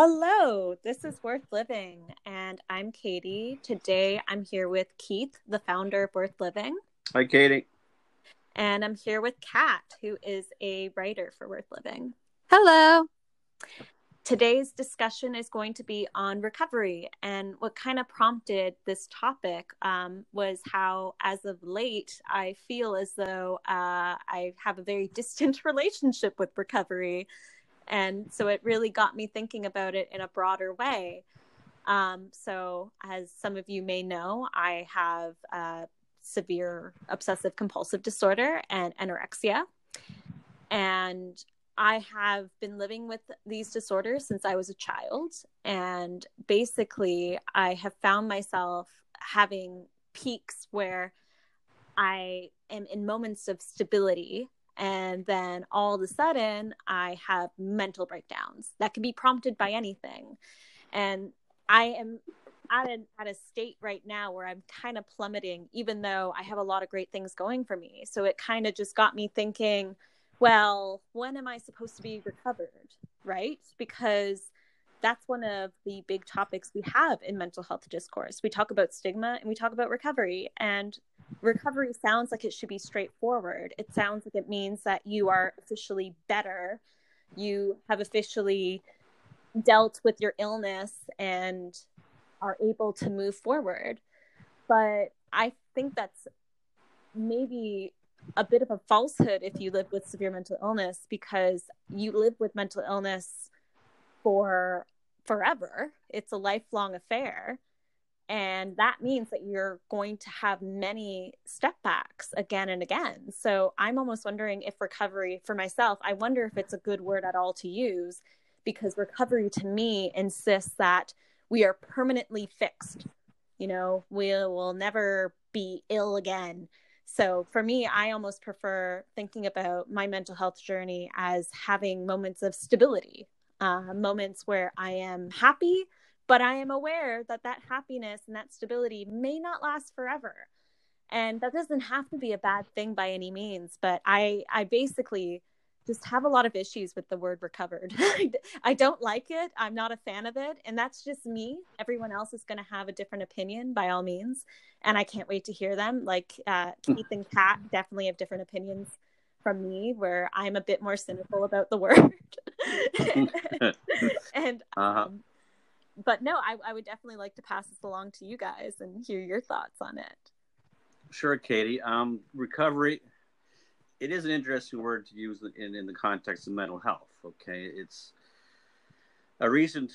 Hello, this is Worth Living, and I'm Katie. Today I'm here with Keith, the founder of Worth Living. Hi, Katie. And I'm here with Kat, who is a writer for Worth Living. Hello. Today's discussion is going to be on recovery. And what kind of prompted this topic um, was how, as of late, I feel as though uh, I have a very distant relationship with recovery. And so it really got me thinking about it in a broader way. Um, so, as some of you may know, I have severe obsessive compulsive disorder and anorexia. And I have been living with these disorders since I was a child. And basically, I have found myself having peaks where I am in moments of stability and then all of a sudden i have mental breakdowns that can be prompted by anything. And i am at a, at a state right now where i'm kind of plummeting even though i have a lot of great things going for me. So it kind of just got me thinking well when am i supposed to be recovered right? Because that's one of the big topics we have in mental health discourse we talk about stigma and we talk about recovery and recovery sounds like it should be straightforward. It sounds like it means that you are officially better. You have officially dealt with your illness and are able to move forward. But I think that's maybe a bit of a falsehood if you live with severe mental illness because you live with mental illness for forever. It's a lifelong affair. And that means that you're going to have many step backs again and again. So I'm almost wondering if recovery for myself, I wonder if it's a good word at all to use because recovery to me insists that we are permanently fixed. You know, we will never be ill again. So for me, I almost prefer thinking about my mental health journey as having moments of stability, uh, moments where I am happy but I am aware that that happiness and that stability may not last forever. And that doesn't have to be a bad thing by any means, but I I basically just have a lot of issues with the word recovered. I don't like it. I'm not a fan of it. And that's just me. Everyone else is going to have a different opinion by all means. And I can't wait to hear them. Like uh, Keith and Kat definitely have different opinions from me, where I'm a bit more cynical about the word. and uh-huh. um, but no, I, I would definitely like to pass this along to you guys and hear your thoughts on it. Sure, Katie. Um, recovery, it is an interesting word to use in, in the context of mental health. Okay, it's a recent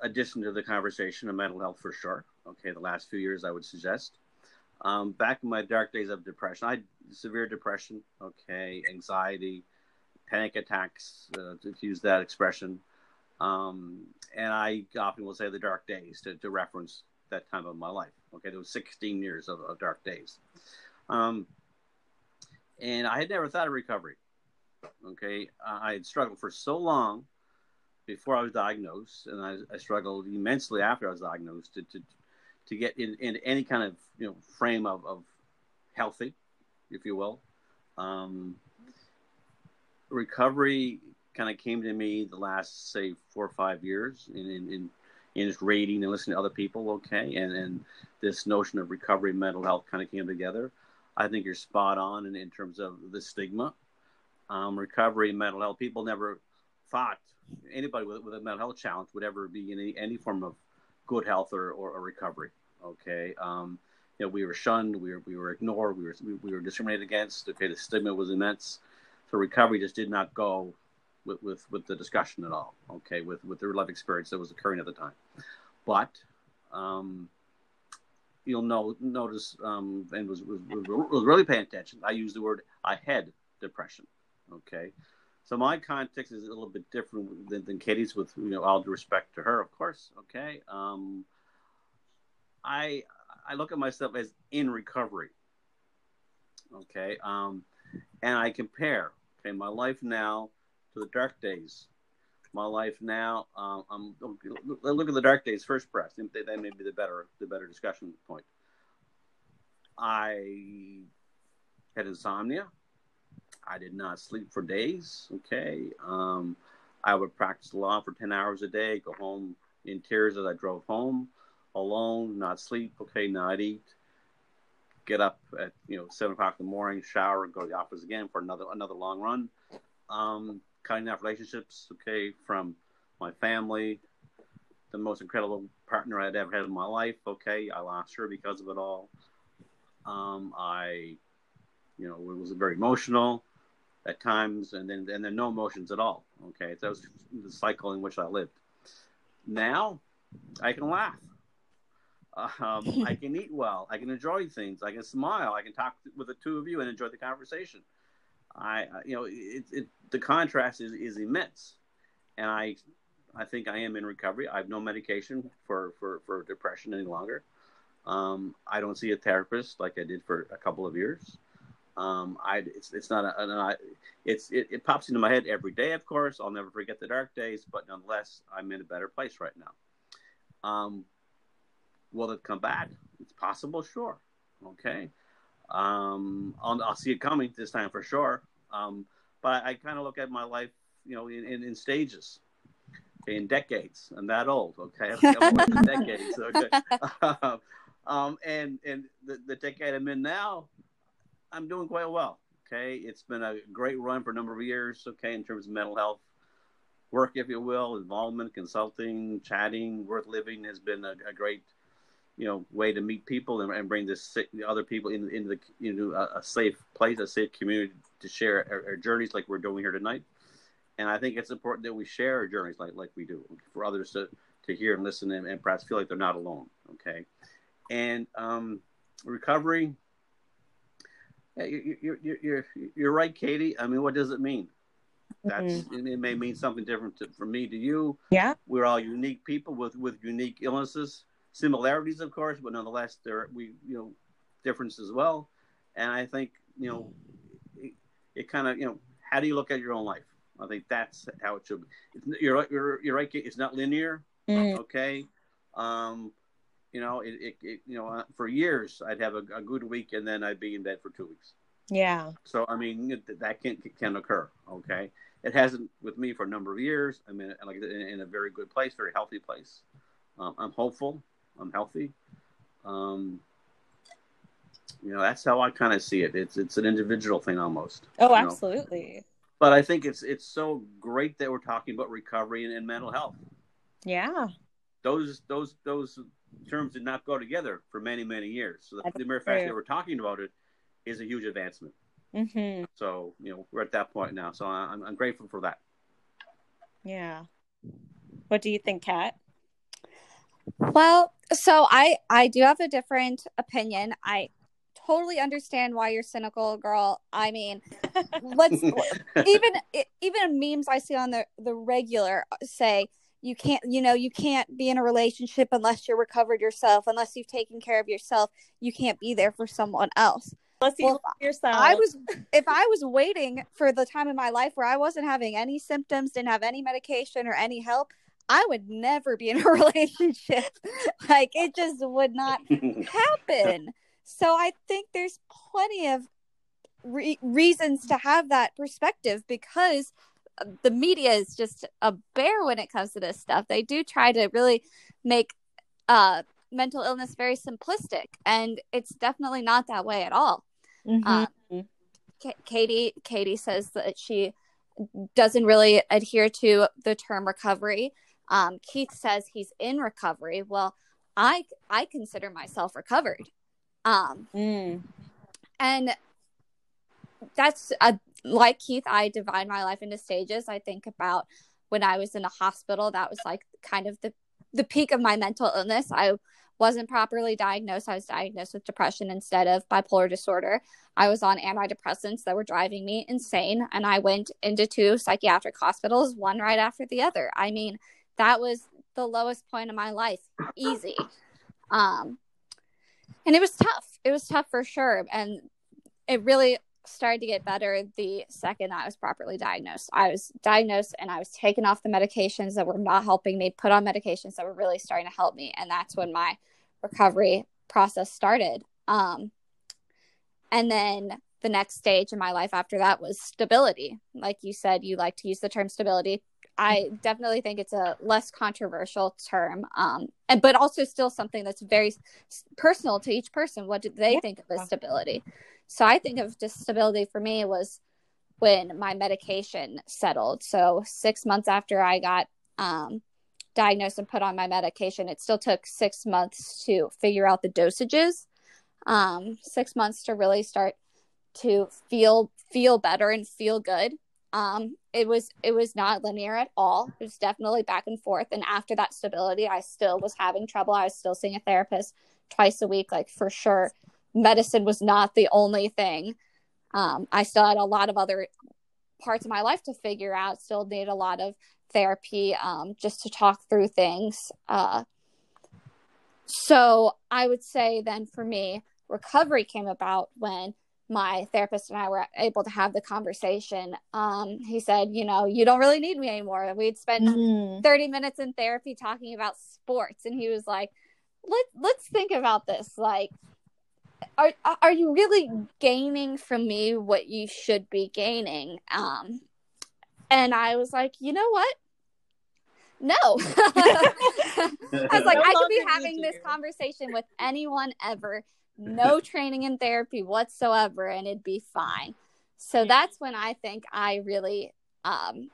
addition to the conversation of mental health for sure. Okay, the last few years, I would suggest. Um, back in my dark days of depression, I had severe depression. Okay, anxiety, panic attacks, uh, to use that expression. Um, and I often will say the dark days to, to reference that time of my life. Okay, there was 16 years of, of dark days. Um, and I had never thought of recovery. Okay, I had struggled for so long before I was diagnosed, and I, I struggled immensely after I was diagnosed to, to, to get in, in any kind of you know frame of, of healthy, if you will. Um, recovery kind of came to me the last say four or five years in in, in, in just reading and listening to other people. Okay, and and this notion of recovery mental health kind of came together. I think you're spot on in, in terms of the stigma. Um, recovery mental health. People never thought anybody with, with a mental health challenge would ever be in any, any form of good health or, or, or recovery. Okay. Um, you know, we were shunned, we were, we were ignored, we were, we, we were discriminated against. Okay. The stigma was immense. So recovery just did not go with, with, with the discussion at all, okay, with, with the life experience that was occurring at the time. But um, you'll know, notice, um, and was, was, was really paying attention, I used the word I had depression, okay? So my context is a little bit different than, than Katie's with, you know, all due respect to her, of course, okay? Um, I, I look at myself as in recovery, okay? Um, and I compare, okay, my life now to the dark days. My life now. Um, I'm look at the dark days first. Press. That may be the better the better discussion point. I had insomnia. I did not sleep for days. Okay. Um, I would practice law for 10 hours a day, go home in tears as I drove home, alone, not sleep, okay, not eat, get up at you know seven o'clock in the morning, shower, and go to the office again for another another long run. Um, cutting off relationships, okay, from my family, the most incredible partner I'd ever had in my life. Okay, I lost her because of it all. Um, I, you know, it was very emotional at times, and then and then no emotions at all. Okay, that was the cycle in which I lived. Now, I can laugh. Um, I can eat well. I can enjoy things. I can smile. I can talk with the two of you and enjoy the conversation. I, you know, it, it, the contrast is, is immense, and I, I think I am in recovery. I have no medication for for, for depression any longer. Um, I don't see a therapist like I did for a couple of years. Um, I it's it's not a, a it's it, it pops into my head every day. Of course, I'll never forget the dark days, but nonetheless, I'm in a better place right now. Um, will it come back? It's possible, sure. Okay, um, I'll, I'll see it coming this time for sure. Um, but I, I kind of look at my life, you know, in, in, in stages, okay, in decades. I'm that old, okay? I'm decades, okay. um, and and the, the decade I'm in now, I'm doing quite well. Okay, it's been a great run for a number of years. Okay, in terms of mental health work, if you will, involvement, consulting, chatting, worth living has been a, a great, you know, way to meet people and, and bring this other people in, into the into a, a, safe place, a safe community to share our, our, journeys like we're doing here tonight. And I think it's important that we share our journeys like like we do for others to to hear and listen and, and perhaps feel like they're not alone. Okay, and um, recovery you're, you're, you're, you're right, Katie. I mean, what does it mean? That's mm-hmm. it may mean something different to, from me to you. Yeah, we're all unique people with with unique illnesses, similarities, of course, but nonetheless, there we you know differences as well. And I think you know it, it kind of you know how do you look at your own life? I think that's how it should be. You're you're you're right. It's not linear. Mm. Okay. Um, you know, it, it, it you know, uh, for years I'd have a, a, good week and then I'd be in bed for two weeks. Yeah. So I mean, that can can occur. Okay, it hasn't with me for a number of years. I mean, like in, in a very good place, very healthy place. Um, I'm hopeful. I'm healthy. Um, you know, that's how I kind of see it. It's it's an individual thing almost. Oh, absolutely. Know? But I think it's it's so great that we're talking about recovery and, and mental health. Yeah. Those those those terms did not go together for many, many years. So the, the mere fact that we're talking about it is a huge advancement. Mm-hmm. So you know we're at that point now. So I'm, I'm grateful for that. Yeah. What do you think, Kat? Well, so I I do have a different opinion. I totally understand why you're cynical, girl. I mean, let's even even memes I see on the the regular say you can't you know you can't be in a relationship unless you're recovered yourself unless you've taken care of yourself you can't be there for someone else. Unless you well, yourself. I was if i was waiting for the time in my life where i wasn't having any symptoms didn't have any medication or any help i would never be in a relationship. Like it just would not happen. So i think there's plenty of re- reasons to have that perspective because the media is just a bear when it comes to this stuff. They do try to really make uh, mental illness very simplistic, and it's definitely not that way at all. Mm-hmm. Uh, K- Katie Katie says that she doesn't really adhere to the term recovery. Um, Keith says he's in recovery. Well, I I consider myself recovered. Um, mm. and that's a like Keith, I divide my life into stages. I think about when I was in a hospital, that was like kind of the the peak of my mental illness. I wasn't properly diagnosed. I was diagnosed with depression instead of bipolar disorder. I was on antidepressants that were driving me insane. And I went into two psychiatric hospitals, one right after the other. I mean, that was the lowest point of my life. Easy. Um, and it was tough. It was tough for sure. And it really started to get better the second I was properly diagnosed. I was diagnosed and I was taken off the medications that were not helping me, put on medications that were really starting to help me. And that's when my recovery process started. Um, and then the next stage in my life after that was stability. Like you said, you like to use the term stability. I definitely think it's a less controversial term, um, and but also still something that's very personal to each person. What do they yeah. think of as stability? So I think of just stability for me was when my medication settled. So six months after I got um, diagnosed and put on my medication, it still took six months to figure out the dosages. Um, six months to really start to feel feel better and feel good um, it was it was not linear at all. It was definitely back and forth. And after that stability, I still was having trouble. I was still seeing a therapist twice a week, like for sure. Medicine was not the only thing. Um, I still had a lot of other parts of my life to figure out. Still need a lot of therapy um, just to talk through things. Uh, so I would say then for me, recovery came about when my therapist and I were able to have the conversation. Um, he said, you know, you don't really need me anymore. We'd spent mm-hmm. 30 minutes in therapy talking about sports. And he was like, let, let's think about this. Like, are, are you really gaining from me what you should be gaining? Um, and I was like, you know what? No. I was like, I could be having this conversation with anyone ever no training in therapy whatsoever and it'd be fine. So that's when i think i really um,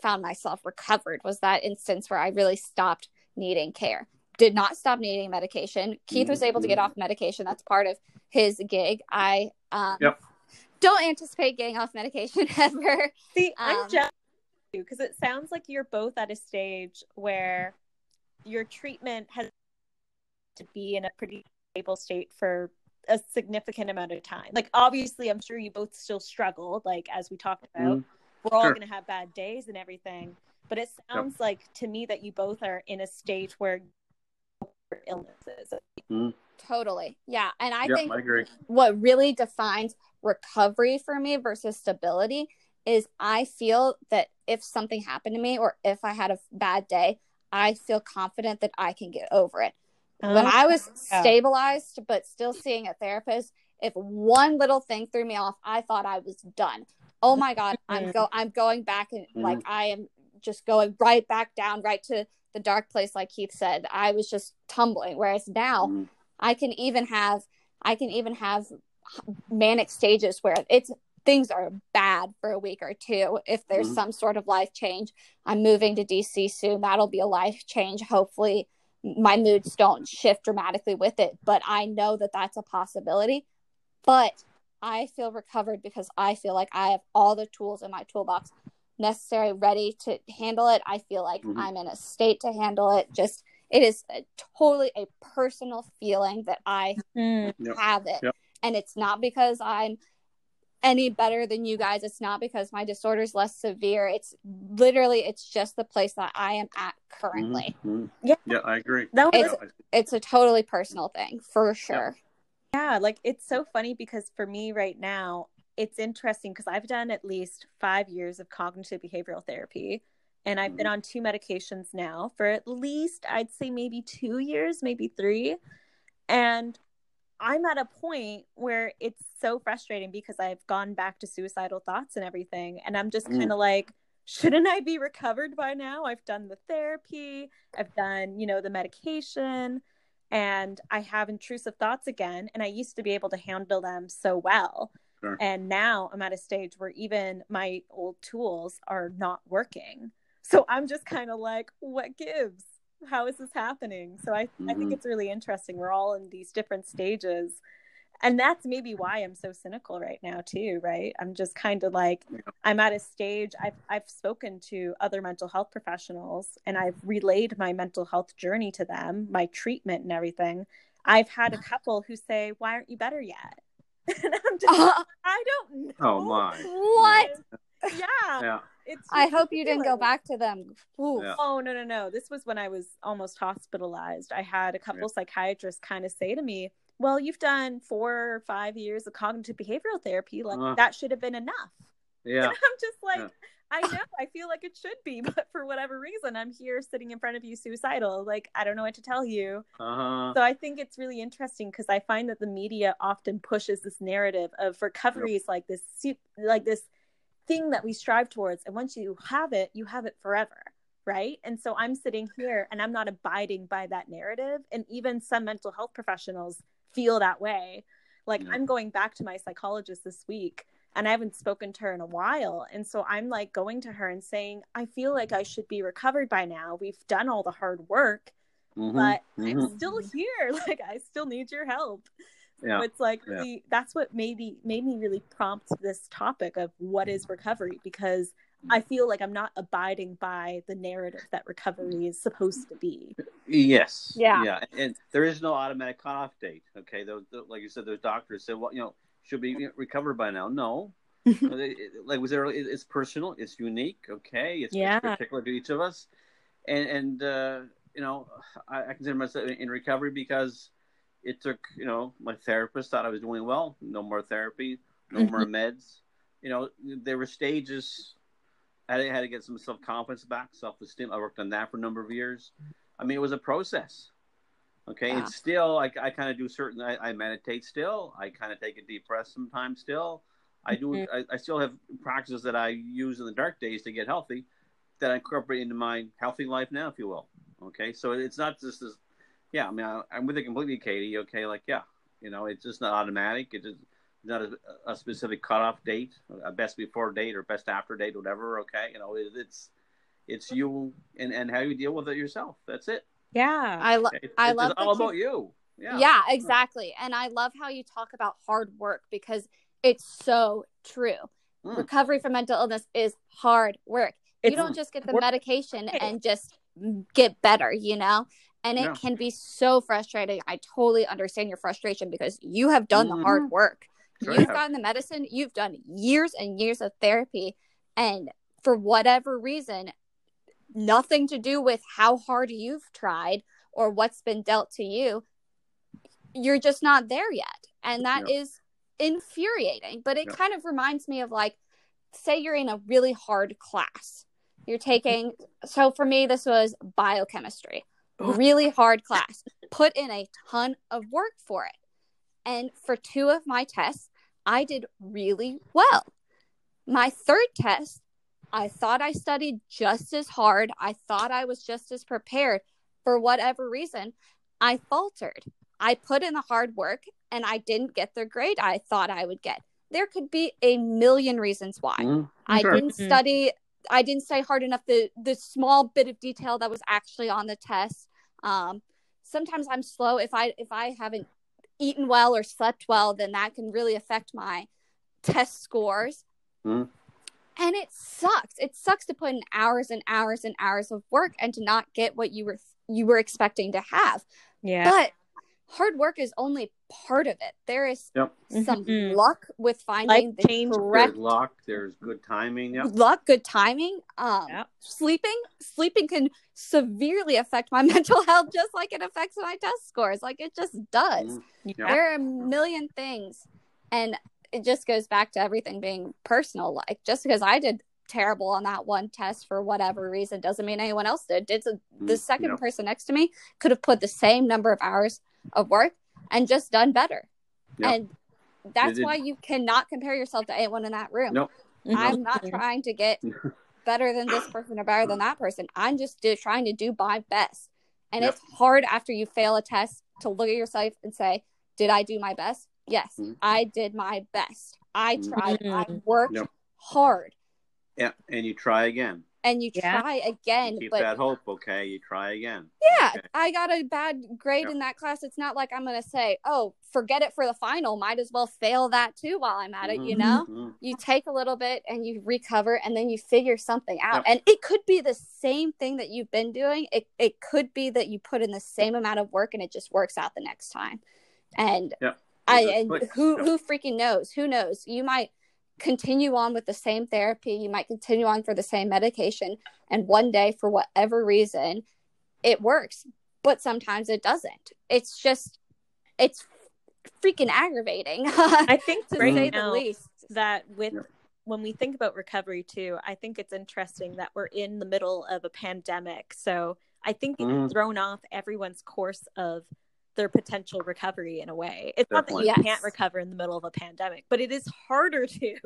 found myself recovered was that instance where i really stopped needing care. Did not stop needing medication. Keith was able to get mm-hmm. off medication. That's part of his gig. I um, yep. don't anticipate getting off medication ever. See i'm um, just because it sounds like you're both at a stage where your treatment has to be in a pretty stable state for a significant amount of time. Like obviously I'm sure you both still struggle, like as we talked about. Mm. We're all sure. gonna have bad days and everything. But it sounds yep. like to me that you both are in a state where illnesses. Mm. Totally. Yeah. And I yep, think I what really defines recovery for me versus stability is I feel that if something happened to me or if I had a bad day, I feel confident that I can get over it when I was stabilized but still seeing a therapist, if one little thing threw me off, I thought I was done. Oh my god, I'm mm-hmm. go I'm going back and mm-hmm. like I am just going right back down right to the dark place like Keith said. I was just tumbling whereas now mm-hmm. I can even have I can even have manic stages where it's things are bad for a week or two if there's mm-hmm. some sort of life change. I'm moving to DC soon. That'll be a life change hopefully my moods don't shift dramatically with it, but I know that that's a possibility. But I feel recovered because I feel like I have all the tools in my toolbox necessary, ready to handle it. I feel like mm-hmm. I'm in a state to handle it. Just it is a, totally a personal feeling that I mm-hmm. have it. Yep. And it's not because I'm any better than you guys. It's not because my disorder is less severe. It's literally it's just the place that I am at currently. Mm-hmm. Yeah, yeah, I agree. No, it's it's a totally personal thing for sure. Yeah. yeah, like it's so funny because for me right now, it's interesting because I've done at least five years of cognitive behavioral therapy. And I've mm-hmm. been on two medications now for at least, I'd say maybe two years, maybe three. And I'm at a point where it's so frustrating because I've gone back to suicidal thoughts and everything. And I'm just kind of mm. like, shouldn't I be recovered by now? I've done the therapy, I've done, you know, the medication, and I have intrusive thoughts again. And I used to be able to handle them so well. Sure. And now I'm at a stage where even my old tools are not working. So I'm just kind of like, what gives? How is this happening? So I, mm-hmm. I think mm-hmm. it's really interesting. We're all in these different stages. And that's maybe why I'm so cynical right now too, right? I'm just kind of like I'm at a stage I've I've spoken to other mental health professionals and I've relayed my mental health journey to them, my treatment and everything. I've had a couple who say, "Why aren't you better yet?" and I'm just uh, I don't know. Oh my. What? Yeah. yeah. It's I hope you didn't go back to them. Yeah. Oh no no no! This was when I was almost hospitalized. I had a couple yeah. psychiatrists kind of say to me, "Well, you've done four or five years of cognitive behavioral therapy. Like uh, that should have been enough." Yeah. And I'm just like, yeah. I know, I feel like it should be, but for whatever reason, I'm here sitting in front of you suicidal. Like I don't know what to tell you. Uh-huh. So I think it's really interesting because I find that the media often pushes this narrative of recovery is yep. like this, like this thing that we strive towards and once you have it you have it forever right? And so i'm sitting here and i'm not abiding by that narrative and even some mental health professionals feel that way. Like Yeah. i'm going back to my psychologist this week and i haven't spoken to her in a while and so i'm like going to her and saying i feel like i should be recovered by now. We've done all the hard work Mhm, but mhm. i'm still here. Like i still need your help yeah. so it's like Yeah. really that's what maybe made me really prompt this topic of what is recovery because I feel like I'm not abiding by the narrative that recovery is supposed to be. Yes. Yeah. Yeah. And there is no automatic cutoff date. Okay. Those, like you said, those doctors said, well, you know, should be recovered by now. No. like was there? It's personal. It's unique. Okay. It's, Yeah. it's particular to each of us. And and uh, you know, I, I consider myself in recovery because it took you know my therapist thought I was doing well. No more therapy. No more meds. You know, there were stages. I had to get some self confidence back, self esteem. I worked on that for a number of years. I mean, it was a process. Okay, Yeah. and still, I, I kind of do certain. I, I meditate still. I kind of take a deep breath sometimes. Still, I do. Mhm. I, I still have practices that I use in the dark days to get healthy, that I incorporate into my healthy life now, if you will. Okay, so it's not just this. Yeah, I mean, I, I'm with you completely, Katie. Okay, like yeah, you know, it's just not automatic. It is just not a, a specific cutoff date, a best before date or best after date, whatever. Okay, you know, it, it's it's you and and how you deal with it yourself. That's it. Yeah. I love. Okay? I it's love it's all you- about you. Yeah. Yeah. exactly. And I love how you talk about hard work because it's so true. Mm. Recovery from mental illness is hard work. It's you don't just get the work. medication and just get better, you know? And it Yeah. can be so frustrating. I totally understand your frustration because you have done the hard Mhm. work. Sure you've have. gotten the medicine, you've done years and years of therapy, and for whatever reason, nothing to do with how hard you've tried or what's been dealt to you, you're just not there yet. And that is infuriating. But it Yeah. kind of reminds me of like, say you're in a really hard class. You're taking, so for me, this was biochemistry, really hard class. Put in a ton of work for it. And for two of my tests, I did really well. My third test, I thought I studied just as hard. I thought I was just as prepared. For whatever reason, I faltered. I put in the hard work and I didn't get the grade I thought I would get. There could be a million reasons why. Mm. I Sure. didn't study. I didn't study hard enough. The the small bit of detail that was actually on the test. Um, sometimes I'm slow. If I if I haven't eaten well or slept well, then that can really affect my test scores. Mhm. And it sucks. It sucks to put in hours and hours and hours of work and to not get what you were you were expecting to have. Yeah. But hard work is only part of it. There is Yep. some Mhm. luck with finding Life the change. correct There's luck. There's good timing. Yep. luck, good timing. Um, Yep. sleeping, sleeping can severely affect my mental health, just like it affects my test scores. Like it just does. Mm. Yeah. There are a million things, and it just goes back to everything being personal. Like just because I did terrible on that one test for whatever reason doesn't mean anyone else did. Did the, the Mm. second Yep. person next to me could have put the same number of hours of work and just done better. Yep. And that's did. why you cannot compare yourself to anyone in that room. Nope. I'm not trying to get better than this person or better than that person. I'm just do, trying to do my best. And Yep. it's hard after you fail a test to look at yourself and say, Did I do my best? Yes, Mhm. I did my best. I Mhm. tried. I Mhm. worked Yep. hard. Yeah. And you try again. And you Yeah. try again. Keep but that hope. Okay. You try again. yeah, Okay. I got a bad grade Yep. in that class. It's not like I'm going to say, Oh, forget it for the final. Might as well fail that too while I'm at it, you Mhm. know? Mhm. you take a little bit and you recover and then you figure something out Yep. and it could be the same thing that you've been doing it, it could be that you put in the same amount of work and it just works out the next time and Yep. i and who who freaking knows who knows you might continue on with the same therapy you might continue on for the same medication and one day for whatever reason it works but sometimes it doesn't. It's just it's freaking aggravating I think to right say the now least. that with when we think about recovery too, I think it's interesting that we're in the middle of a pandemic. So I think it's mm. thrown off everyone's course of their potential recovery in a way. It's not that you Definitely. can't recover in the middle of a pandemic, but it is harder to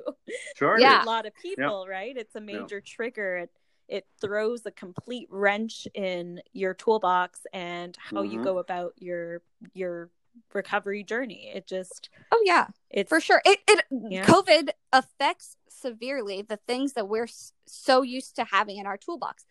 Sure. Yeah. a lot of people, right? It's a major trigger. It it throws a complete wrench in your toolbox and how you Mhm. go about your your recovery journey. It just Oh yeah, it's for sure. It it Yeah. COVID affects severely the things that we're so used to having in our toolbox.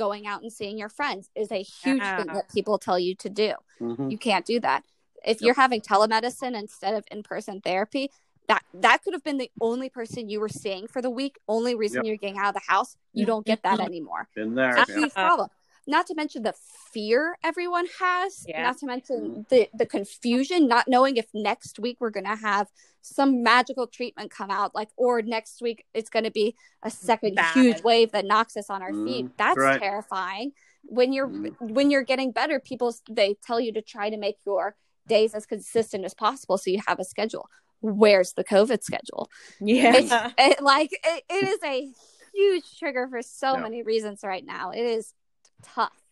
Going out and seeing your friends is a huge thing that people tell you to do. Mhm. You can't do that. If Yep. you're having telemedicine instead of in-person therapy, that that could have been the only person you were seeing for the week. Only reason Yep. you're getting out of the house. You don't get that Mhm. anymore. Been there. It's a huge problem. Not to mention the fear everyone has. Yeah. Not to mention the the confusion, not knowing if next week we're gonna have some magical treatment come out, like or next week it's gonna be a second Bad. huge wave that knocks us on our feet. Mhm. That's Right. terrifying. When you're Mhm. when you're getting better, people they tell you to try to make your days as consistent as possible so you have a schedule. Where's the COVID schedule? yeah. It, like it, it is a huge trigger for so Yeah. many reasons right now. It is tough,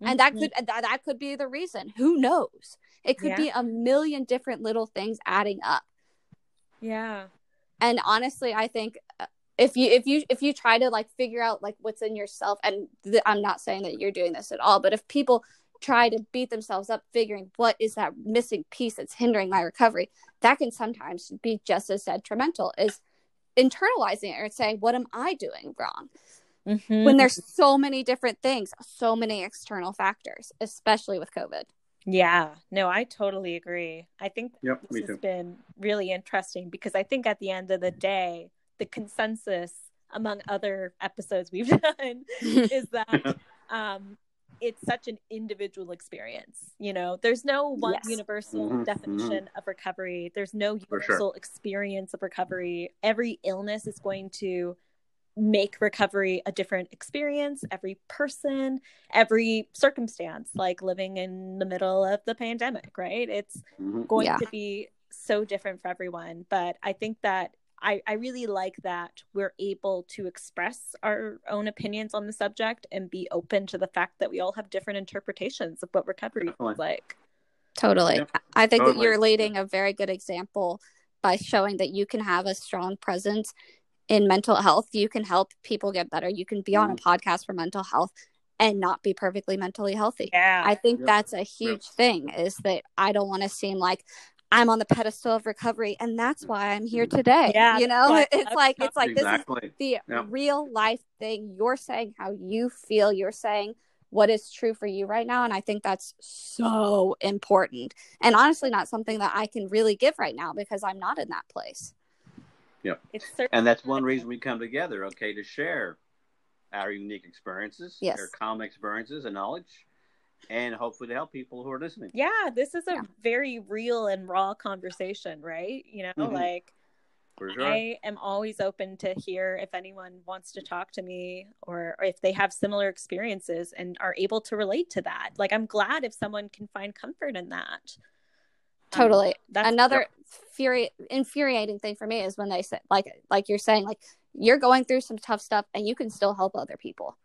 and that Mhm. could that, that could be the reason. Who knows? It could Yeah. be a million different little things adding up. yeah. And honestly, I think uh, if you if you if you try to like figure out like what's in yourself, and th- I'm not saying that you're doing this at all, but if people try to beat themselves up figuring what is that missing piece that's hindering my recovery, that can sometimes be just as detrimental as internalizing it or saying, "What am I doing wrong?" Mhm. when there's so many different things, so many external factors, especially with COVID. Yeah, no, I totally agree. I think Yep. this has too. been really interesting because I think at the end of the day, the consensus among other episodes we've done is that um, it's such an individual experience. You know, there's no one Yes. universal Mhm, definition of recovery. There's no For universal experience of recovery. Every illness is going to make recovery a different experience. Every person, every circumstance, like living in the middle of the pandemic, right? It's Mhm. going Yeah. to be so different for everyone. But I think that I, I really like that we're able to express our own opinions on the subject and be open to the fact that we all have different interpretations of what recovery Definitely. feels like. Totally. Yep. I think that you're leading a very good example by showing that you can have a strong presence in mental health. You can help people get better. You can be on a Mm-hmm. podcast for mental health and not be perfectly mentally healthy. Yeah. I think Yep. that's a huge thing is that I don't want to seem like I'm on the pedestal of recovery and that's why I'm here today. Yeah, You know, why I it's love like it's like this is the Yep. real life thing. You're saying how you feel. You're saying what is true for you right now. And I think that's so important. And honestly, not something that I can really give right now because I'm not in that place. It's certainly And that's one reason we come together, okay, to share our unique experiences, Yes. our common experiences and knowledge, and hopefully to help people who are listening. yeah, this is a Yeah. very real and raw conversation, right? You know, Mhm. like sure. I am always open to hear if anyone wants to talk to me or, or if they have similar experiences and are able to relate to that. Like, I'm glad if someone can find comfort in that. Um, Totally. that's Another furi- infuriating thing for me is when they say, like, like you're saying, like you're going through some tough stuff and you can still help other people.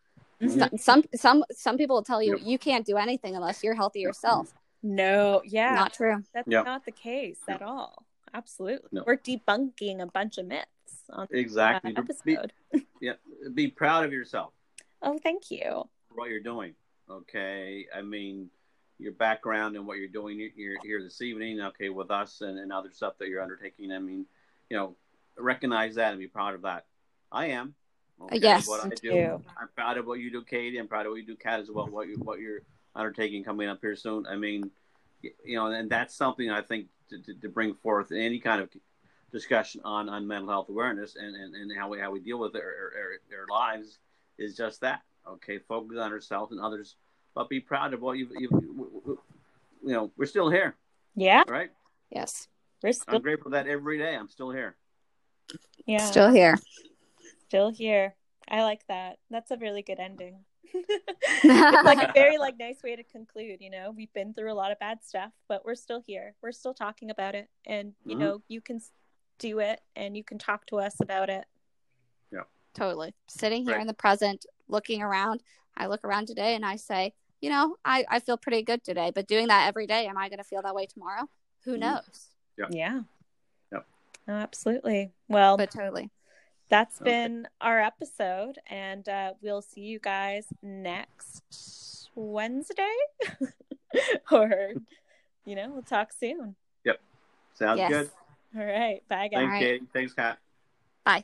Mhm. Some, some, some, some people will tell you Yep. you can't do anything unless you're healthy yourself. no, yeah, Not true. that's Yep. not the case at all. Absolutely, No. we're debunking a bunch of myths on the Exactly. uh, Be, episode. yeah, be proud of yourself Oh, thank you. for what you're doing. Okay. I mean, your background and what you're doing you're here this evening, okay, with us and, and other stuff that you're undertaking. I mean, you know, recognize that and be proud of that. I am. Okay, Yes. What I do. too. I'm proud of what you do, Katie. I'm proud of what you do, Kat, as well. What you what you're undertaking coming up here soon. I mean, you know, and that's something I think to, to, to bring forth any kind of discussion on, on mental health awareness and, and, and how we how we deal with our, our, our lives is just that. Okay, focus on ourselves and others, but be proud of what you've, you've you know. We're still here, Yeah, right? Yes. we're still, I'm grateful that every day. I'm still here. yeah, Still here. still here. I like that. That's a really good ending. it's like a very like nice way to conclude. You know, we've been through a lot of bad stuff, but we're still here. We're still talking about it, and you Mhm. know, you can do it, and you can talk to us about it. Yeah totally. Sitting here Right. in the present, looking around. I look around today and I say, you know, I, I feel pretty good today. But doing that every day, am I going to feel that way tomorrow? Who Mhm. knows? Yeah. Yeah. Yep. Absolutely. Well, But totally. that's Okay. been our episode, and uh, we'll see you guys next Wednesday, or you know, we'll talk soon. Yep. Sounds Yes. good. All right. Bye, guys. Thanks, right. Katie. Thanks, Kat. Bye.